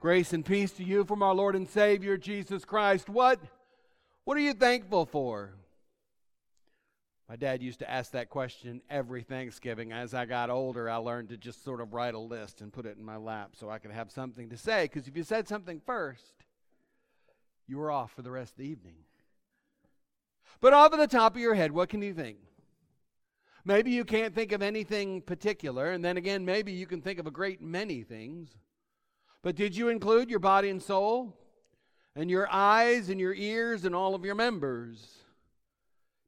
Grace and peace to you from our Lord and Savior Jesus Christ. What what are you thankful for? My dad used to ask that question every Thanksgiving. As I got older, I learned to just sort of write a list and put it in my lap so I could have something to say. Because if you said something first, you were off for the rest of the evening. But off of the top of your head, what can you think? Maybe you can't think of anything particular, and then again, maybe you can think of a great many things. But did you include your body and soul, and your eyes and your ears and all of your members?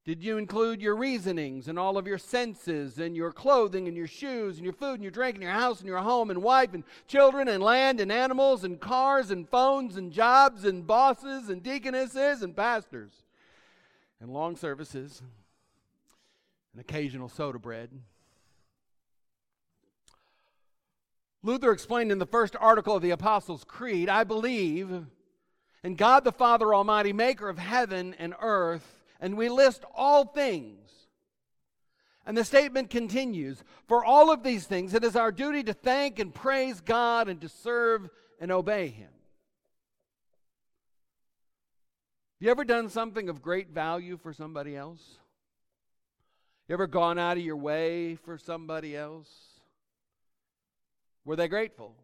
Did you include your reasonings and all of your senses and your clothing and your shoes and your food and your drink and your house and your home and wife and children and land and animals and cars and phones and jobs and bosses and deaconesses and pastors and long services and occasional soda bread? Luther explained in the first article of the Apostles' Creed I believe in God the Father Almighty, maker of heaven and earth and we list all things. And the statement continues For all of these things, it is our duty to thank and praise God and to serve and obey Him. Have you ever done something of great value for somebody else? You ever gone out of your way for somebody else? Were they grateful?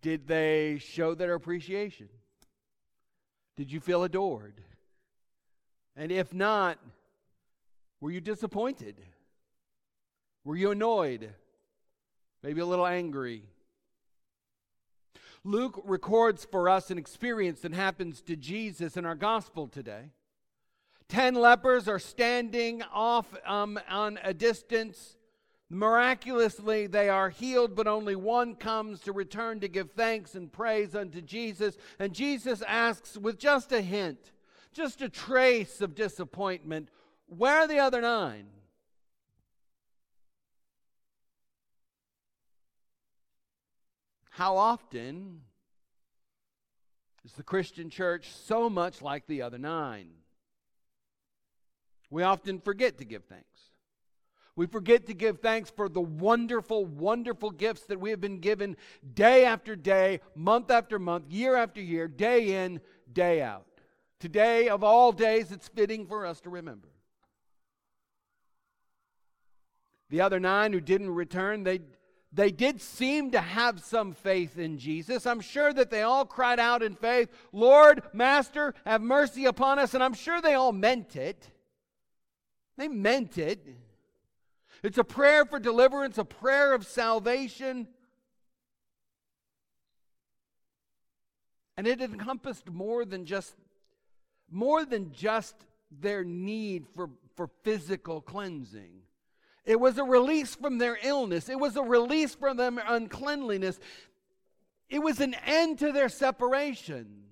Did they show their appreciation? Did you feel adored? And if not, were you disappointed? Were you annoyed? Maybe a little angry? Luke records for us an experience that happens to Jesus in our gospel today. Ten lepers are standing off um, on a distance Miraculously, they are healed, but only one comes to return to give thanks and praise unto Jesus. And Jesus asks, with just a hint, just a trace of disappointment, Where are the other nine? How often is the Christian church so much like the other nine? We often forget to give thanks. We forget to give thanks for the wonderful, wonderful gifts that we have been given day after day, month after month, year after year, day in, day out. Today, of all days, it's fitting for us to remember. The other nine who didn't return, they, they did seem to have some faith in Jesus. I'm sure that they all cried out in faith, Lord, Master, have mercy upon us. And I'm sure they all meant it. They meant it. It's a prayer for deliverance, a prayer of salvation. And it encompassed more than just more than just their need for, for physical cleansing. It was a release from their illness. It was a release from their uncleanliness. It was an end to their separation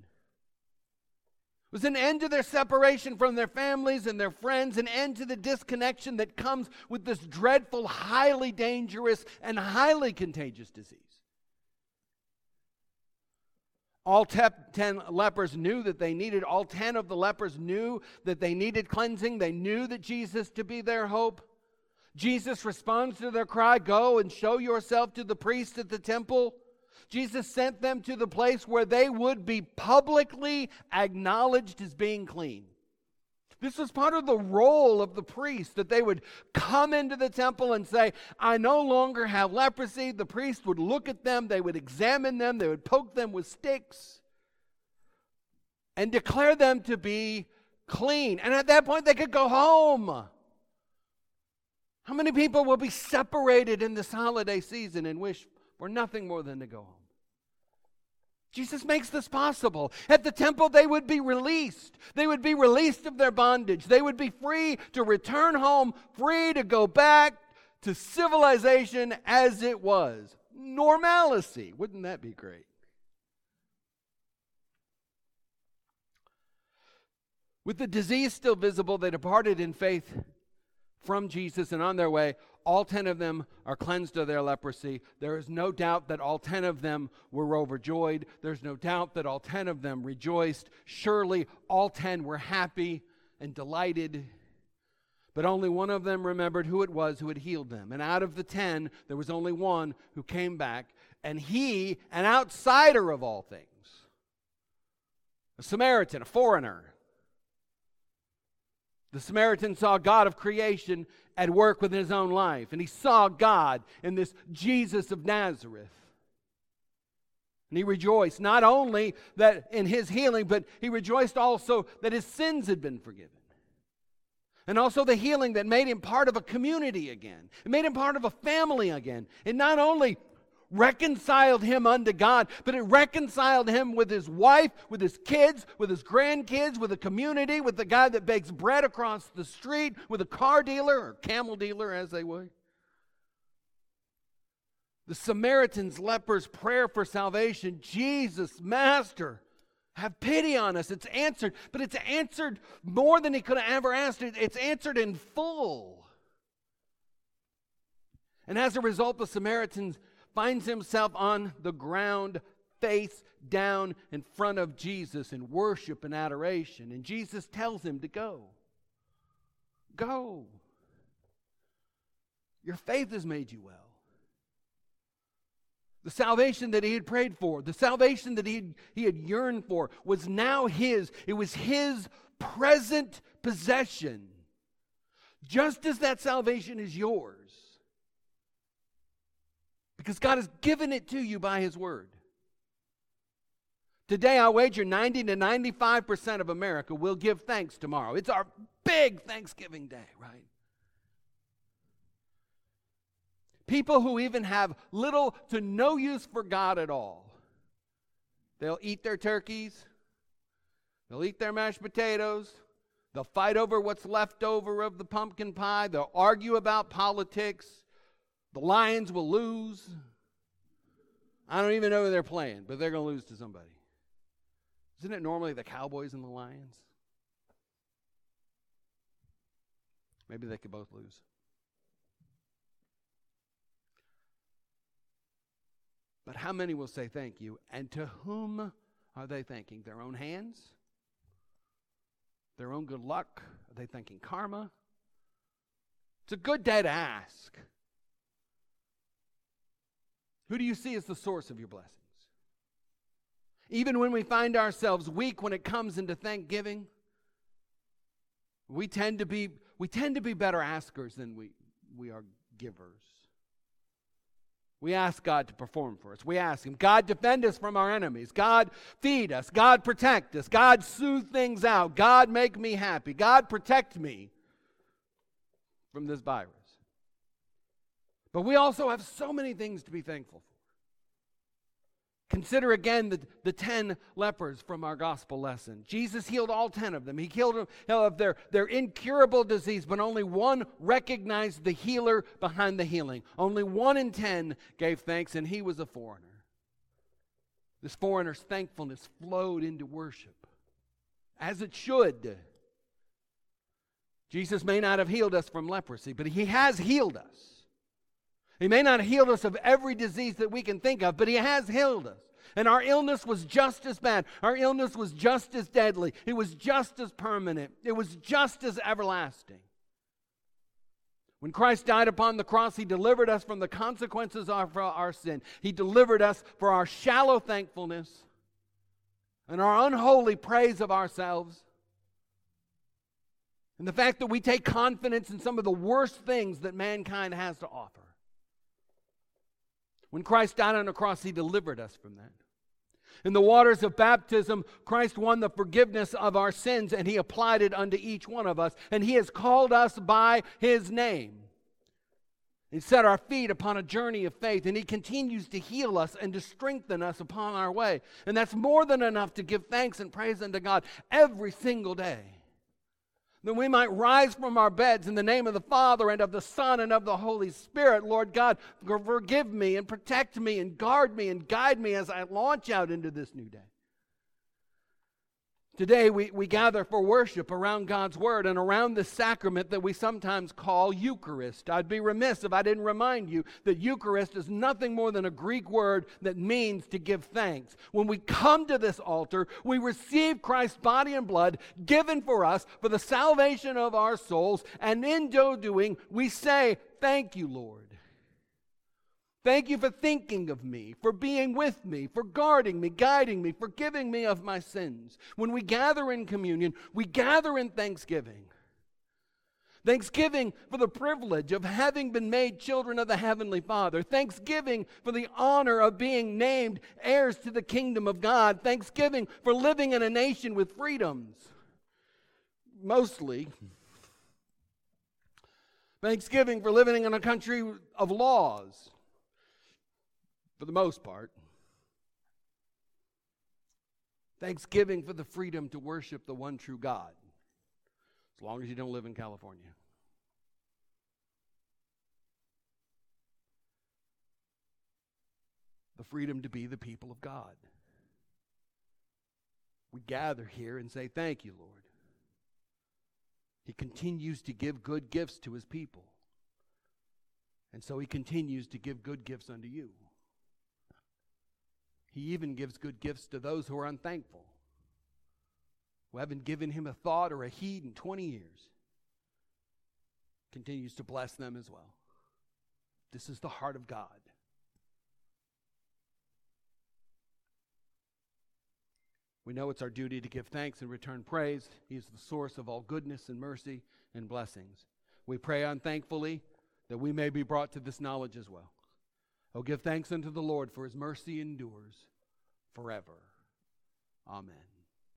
was an end to their separation from their families and their friends, an end to the disconnection that comes with this dreadful, highly dangerous, and highly contagious disease. All ten lepers knew that they needed, all ten of the lepers knew that they needed cleansing. They knew that Jesus to be their hope. Jesus responds to their cry Go and show yourself to the priest at the temple. Jesus sent them to the place where they would be publicly acknowledged as being clean. This was part of the role of the priest that they would come into the temple and say, I no longer have leprosy. The priest would look at them, they would examine them, they would poke them with sticks and declare them to be clean. And at that point, they could go home. How many people will be separated in this holiday season and wish for nothing more than to go home? Jesus makes this possible. At the temple, they would be released. They would be released of their bondage. They would be free to return home, free to go back to civilization as it was. Normalcy. Wouldn't that be great? With the disease still visible, they departed in faith from Jesus and on their way all 10 of them are cleansed of their leprosy. There is no doubt that all 10 of them were overjoyed. There's no doubt that all 10 of them rejoiced. Surely all 10 were happy and delighted. But only one of them remembered who it was who had healed them. And out of the 10, there was only one who came back and he, an outsider of all things, a Samaritan, a foreigner. The Samaritan saw God of creation at work within his own life, and he saw God in this Jesus of Nazareth. And he rejoiced not only that in his healing, but he rejoiced also that his sins had been forgiven. And also the healing that made him part of a community again. It made him part of a family again. It not only reconciled him unto God, but it reconciled him with his wife, with his kids, with his grandkids, with the community, with the guy that bakes bread across the street, with a car dealer or camel dealer, as they would. The Samaritan's leper's prayer for salvation Jesus, Master, have pity on us. It's answered, but it's answered more than he could have ever asked. It's answered in full. And as a result, the Samaritan finds himself on the ground, face down in front of Jesus in worship and adoration. And Jesus tells him to go. Go. Your faith has made you well the salvation that he had prayed for, the salvation that he had, he had yearned for, was now his. It was his present possession. Just as that salvation is yours. Because God has given it to you by his word. Today, I wager 90 to 95% of America will give thanks tomorrow. It's our big Thanksgiving day, right? People who even have little to no use for God at all. They'll eat their turkeys, they'll eat their mashed potatoes, they'll fight over what's left over of the pumpkin pie, they'll argue about politics. The Lions will lose. I don't even know who they're playing, but they're going to lose to somebody. Isn't it normally the Cowboys and the Lions? Maybe they could both lose. But how many will say thank you? And to whom are they thanking? Their own hands? Their own good luck? Are they thanking karma? It's a good day to ask. Who do you see as the source of your blessings? Even when we find ourselves weak when it comes into thanksgiving, we tend to be we tend to be better askers than we, we are givers. We ask God to perform for us. We ask Him, God, defend us from our enemies. God, feed us. God, protect us. God, soothe things out. God, make me happy. God, protect me from this virus. But we also have so many things to be thankful for. Consider again the, the 10 lepers from our gospel lesson. Jesus healed all 10 of them. He healed them of their, their incurable disease, but only one recognized the healer behind the healing. Only one in 10 gave thanks, and he was a foreigner. This foreigner's thankfulness flowed into worship, as it should. Jesus may not have healed us from leprosy, but he has healed us. He may not have healed us of every disease that we can think of, but He has healed us. And our illness was just as bad. Our illness was just as deadly. It was just as permanent. It was just as everlasting. When Christ died upon the cross, He delivered us from the consequences of our sin. He delivered us for our shallow thankfulness and our unholy praise of ourselves. And the fact that we take confidence in some of the worst things that mankind has to offer. When Christ died on the cross, he delivered us from that. In the waters of baptism, Christ won the forgiveness of our sins and he applied it unto each one of us. And he has called us by his name. He set our feet upon a journey of faith, and He continues to heal us and to strengthen us upon our way. And that's more than enough to give thanks and praise unto God every single day that we might rise from our beds in the name of the Father and of the Son and of the Holy Spirit. Lord God, forgive me and protect me and guard me and guide me as I launch out into this new day. Today, we, we gather for worship around God's Word and around the sacrament that we sometimes call Eucharist. I'd be remiss if I didn't remind you that Eucharist is nothing more than a Greek word that means to give thanks. When we come to this altar, we receive Christ's body and blood given for us for the salvation of our souls, and in so doing, we say, Thank you, Lord. Thank you for thinking of me, for being with me, for guarding me, guiding me, forgiving me of my sins. When we gather in communion, we gather in thanksgiving. Thanksgiving for the privilege of having been made children of the Heavenly Father. Thanksgiving for the honor of being named heirs to the kingdom of God. Thanksgiving for living in a nation with freedoms. Mostly. Thanksgiving for living in a country of laws for the most part. Thanksgiving for the freedom to worship the one true God, as long as you don't live in California. The freedom to be the people of God. We gather here and say, Thank you, Lord. He continues to give good gifts to his people. And so he continues to give good gifts unto you. He even gives good gifts to those who are unthankful, who haven't given him a thought or a heed in 20 years. Continues to bless them as well. This is the heart of God. We know it's our duty to give thanks and return praise. He is the source of all goodness and mercy and blessings. We pray unthankfully that we may be brought to this knowledge as well. Oh, give thanks unto the Lord, for his mercy endures forever. Amen.